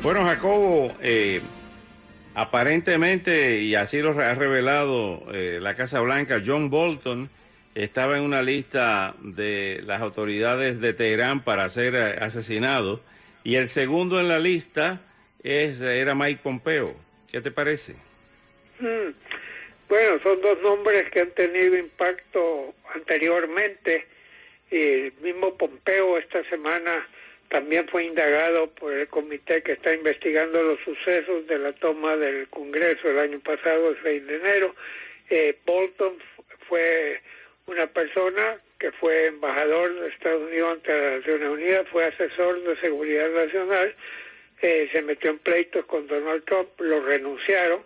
Bueno, Jacobo, eh, aparentemente, y así lo ha revelado eh, la Casa Blanca, John Bolton estaba en una lista de las autoridades de Teherán para ser eh, asesinado, y el segundo en la lista es, era Mike Pompeo. ¿Qué te parece? Hmm. Bueno, son dos nombres que han tenido impacto anteriormente, y el mismo Pompeo esta semana también fue indagado por el comité que está investigando los sucesos de la toma del Congreso el año pasado, el 6 de enero. Eh, Bolton fue una persona que fue embajador de Estados Unidos ante las Naciones Unidas, fue asesor de seguridad nacional, eh, se metió en pleitos con Donald Trump, lo renunciaron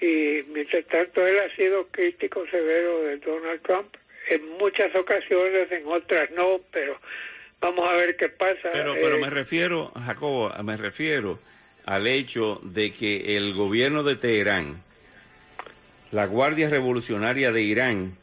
y mientras tanto él ha sido crítico severo de Donald Trump en muchas ocasiones, en otras no, pero Vamos a ver qué pasa. Pero, pero eh, me refiero, Jacobo, me refiero al hecho de que el gobierno de Teherán, la Guardia Revolucionaria de Irán,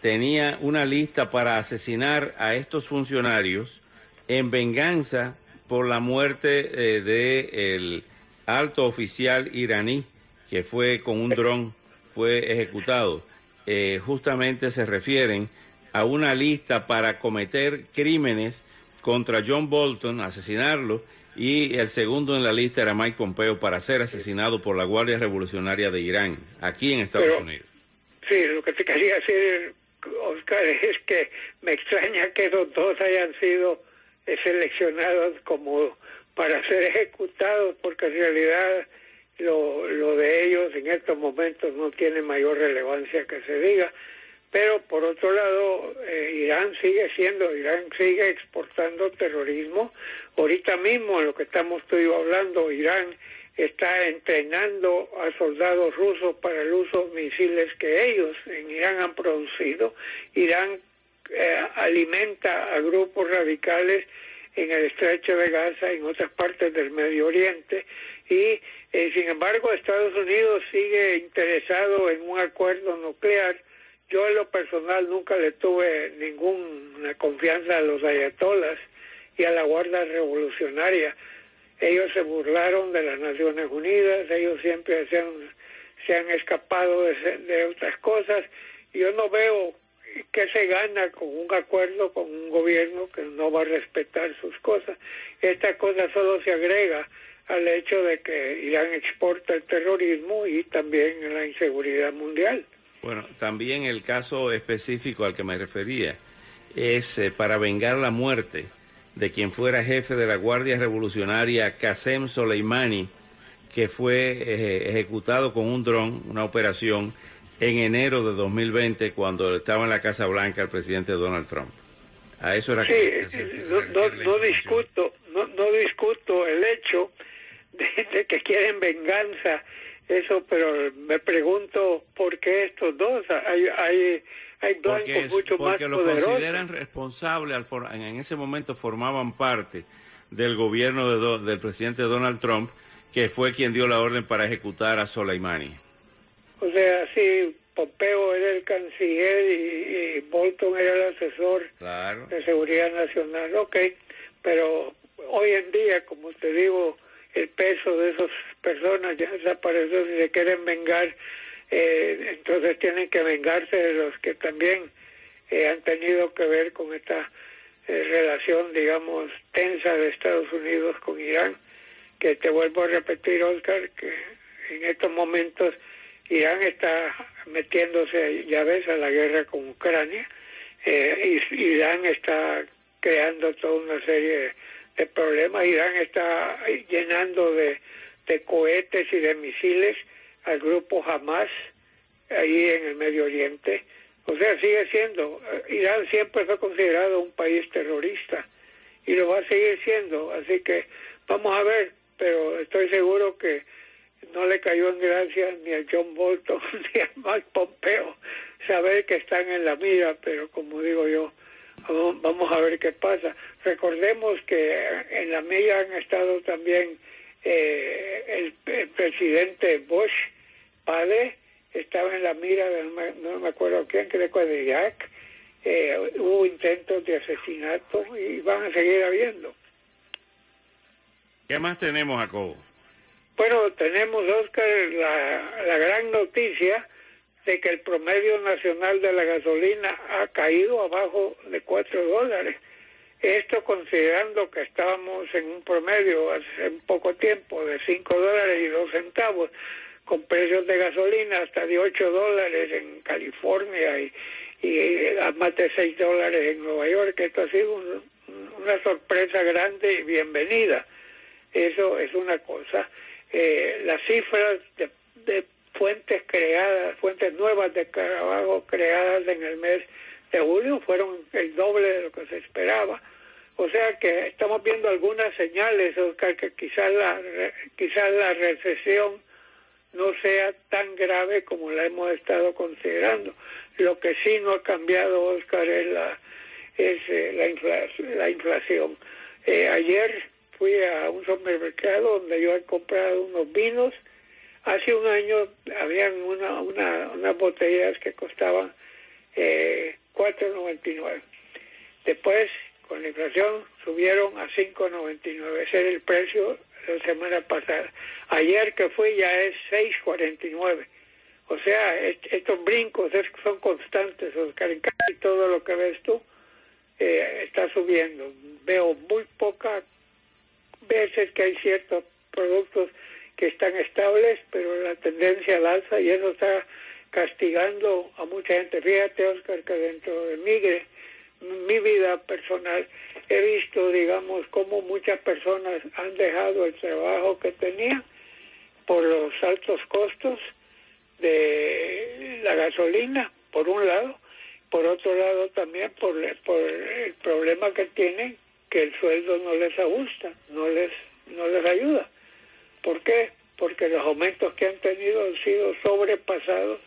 tenía una lista para asesinar a estos funcionarios en venganza por la muerte eh, de el alto oficial iraní que fue con un dron fue ejecutado. Eh, justamente se refieren a una lista para cometer crímenes contra John Bolton, asesinarlo, y el segundo en la lista era Mike Pompeo para ser asesinado por la Guardia Revolucionaria de Irán, aquí en Estados Unidos. Sí, lo que te quería decir, Oscar, es que me extraña que los dos hayan sido seleccionados como para ser ejecutados, porque en realidad lo, lo de ellos en estos momentos no tiene mayor relevancia que se diga. Pero por otro lado, eh, Irán sigue siendo, Irán sigue exportando terrorismo. Ahorita mismo, en lo que estamos tú hablando, Irán está entrenando a soldados rusos para el uso de misiles que ellos en Irán han producido. Irán eh, alimenta a grupos radicales en el estrecho de Gaza, en otras partes del Medio Oriente, y eh, sin embargo Estados Unidos sigue interesado en un acuerdo nuclear yo en lo personal nunca le tuve ninguna confianza a los ayatolas y a la Guardia Revolucionaria. Ellos se burlaron de las Naciones Unidas, ellos siempre se han, se han escapado de, otras cosas. Yo no veo qué se gana con un acuerdo con un gobierno que no va a respetar sus cosas. Esta cosa solo se agrega al hecho de que Irán exporta el terrorismo y también la inseguridad mundial. Bueno, también el caso específico al que me refería es eh, para vengar la muerte de quien fuera jefe de la Guardia Revolucionaria, Qasem Soleimani, que fue eh, ejecutado con un dron, una operación, en enero de 2020, cuando estaba en la Casa Blanca el presidente Donald Trump. A eso era sí, que, no, no, discuto, no, no discuto el hecho de que quieren venganza eso, pero me pregunto por qué estos dos, hay, hay, hay blancos mucho porque más lo consideran responsable, al en ese momento formaban parte del gobierno de del presidente Donald Trump, que fue quien dio la orden para ejecutar a Soleimani. O sea, sí, Pompeo era el canciller y, Bolton era el asesor de seguridad nacional, ok, pero hoy en día, como te digo, el peso de esas personas ya desapareció, si se quieren vengar, eh, entonces tienen que vengarse de los que también eh, han tenido que ver con esta eh, relación, digamos, tensa de Estados Unidos con Irán, que te vuelvo a repetir, Oscar, que en estos momentos Irán está metiéndose, ya ves, a la guerra con Ucrania, y Irán está creando toda una serie de el problema Irán está llenando de, cohetes y de misiles al grupo Hamas ahí en el Medio Oriente. O sea, sigue siendo, eh, Irán siempre fue considerado un país terrorista y lo va a seguir siendo. Así que vamos a ver, pero estoy seguro que le cayó en gracia ni a John Bolton ni a Mike Pompeo saber que están en la mira, pero como digo yo, vamos a ver qué pasa. Recordemos que en la mira han estado también eh, el, presidente Bush, padre, estaba en la mira, de, no, me acuerdo quién, creo que de Irak, eh, hubo intentos de asesinato y van a seguir habiendo. ¿Qué más tenemos, Jacobo? Bueno, tenemos, Oscar, la, la gran noticia de que el promedio nacional de la gasolina ha caído abajo de 4 dólares. Esto considerando que estábamos en un promedio hace un poco tiempo de 5 dólares y 2 centavos, con precios de gasolina hasta de 8 dólares en California y, y a más de 6 dólares en Nueva York. Esto ha sido una sorpresa grande y bienvenida. Eso es una cosa. Eh, las cifras de, fuentes creadas, fuentes nuevas de trabajo creadas en el mes de julio fueron el doble de lo que se esperaba. O sea que estamos viendo algunas señales, Oscar, que quizás la, quizás la recesión no sea tan grave como la hemos estado considerando. Lo que sí no ha cambiado, Oscar, es la, es, eh, la, inflación, la inflación. Eh, ayer fui a un supermercado donde yo he comprado unos vinos. Hace un año habían una, una, unas botellas que costaban eh, 4.99. Después, con la inflación, subieron a 5.99. Ese era el precio la semana pasada. Ayer que fui ya es 6.49. O sea, estos brincos son constantes, Oscar. En casi todo lo que ves tú eh, está subiendo. Veo muy poca veces que hay ciertos productos que están estables, pero la tendencia al alza y eso está castigando a mucha gente. Fíjate, Oscar, que dentro de mi, vida personal he visto, digamos, cómo muchas personas han dejado el trabajo que tenían por los altos costos de la gasolina, por un lado, por otro lado también por, por el problema que tienen que el sueldo no les ajusta, no les, no les ayuda. ¿Por qué? Porque los aumentos que han tenido han sido sobrepasados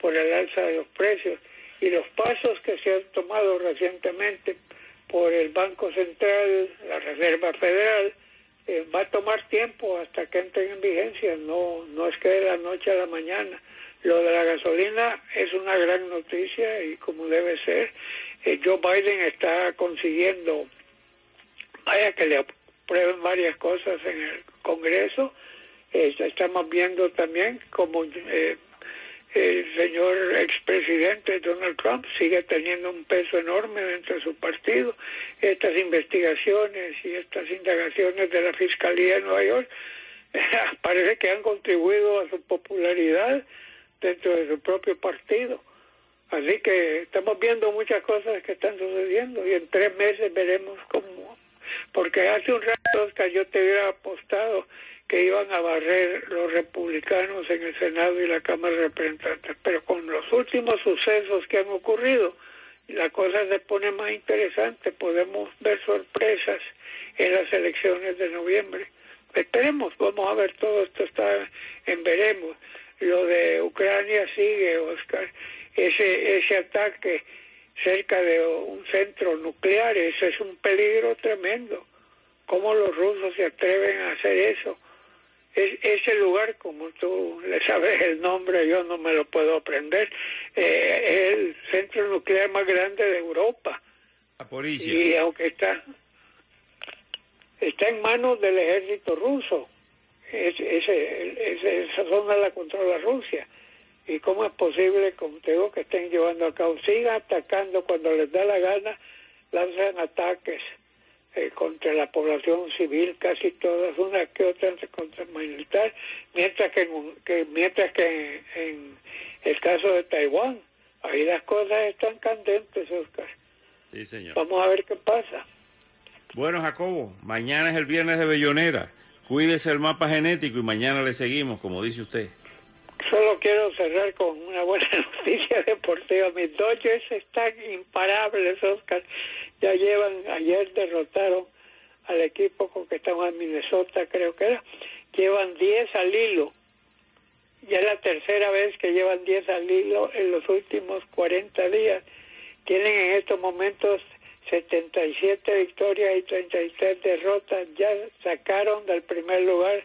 por el alza de los precios y los pasos que se han tomado recientemente por el Banco Central, la Reserva Federal, eh, va a tomar tiempo hasta que entren en vigencia, no, no es que de la noche a la mañana. Lo de la gasolina es una gran noticia y como debe ser, eh, Joe Biden está consiguiendo vaya que le aprueben varias cosas en el Congreso. Eh, estamos viendo también como eh, el señor expresidente Donald Trump sigue teniendo un peso enorme dentro de su partido. Estas investigaciones y estas indagaciones de la Fiscalía de Nueva York parece que han contribuido a su popularidad dentro de su propio partido. Así que estamos viendo muchas cosas que están sucediendo y en tres meses veremos cómo porque hace un rato, Oscar, yo te hubiera apostado que iban a barrer los republicanos en el Senado y la Cámara de Representantes, pero con los últimos sucesos que han ocurrido, la cosa se pone más interesante, podemos ver sorpresas en las elecciones de noviembre. Esperemos, vamos a ver, todo esto está en veremos. Lo de Ucrania sigue, Oscar, ese, ese ataque cerca de un centro nuclear. Eso es un peligro tremendo. ¿Cómo los rusos se atreven a hacer eso? Es, ese lugar, como tú le sabes el nombre, yo no me lo puedo aprender, eh, es el centro nuclear más grande de Europa. Y aunque está, está en manos del ejército ruso, ese, esa zona la controla Rusia y cómo es posible, como te digo, que estén llevando a cabo, sigan atacando cuando les da la gana, lanzan ataques eh, contra la población civil, casi todas, una que otra contra militar, mientras que, que mientras que en, el caso de Taiwán, ahí las cosas están candentes, Oscar. Sí, señor. Vamos a ver qué pasa. Bueno, Jacobo, mañana es el viernes de Bellonera. Cuídese el mapa genético y mañana le seguimos, como dice usted. Solo quiero cerrar con una buena noticia deportiva. Mis Dodgers están imparables, Oscar. Ya llevan, ayer derrotaron al equipo con que estaban en Minnesota, creo que era. Llevan 10 al hilo Ya es la tercera vez que llevan 10 al hilo en los últimos 40 días. Tienen en estos momentos 77 victorias y 33 derrotas. Ya sacaron del primer lugar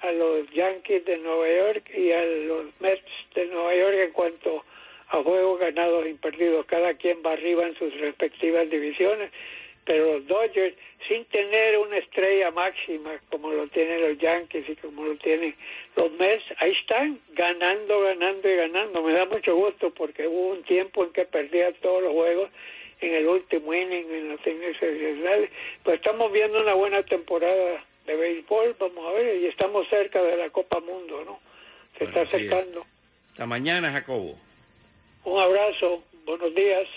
a los Yankees de Nueva York y a los Mets de Nueva York en cuanto a juegos ganados y perdidos. Cada quien va arriba en sus respectivas divisiones pero los Dodgers, sin tener una estrella máxima como lo tienen los Yankees y como lo tienen los Mets, ahí están ganando, ganando y ganando. Me da mucho gusto porque hubo un tiempo en que perdía todos los juegos en el último inning, en innings adicionales. Pues estamos viendo una buena temporada de béisbol, vamos a ver, y estamos cerca de la Copa Mundo, ¿no? Se está acercando. Hasta mañana, Jacobo. Un abrazo, buenos días.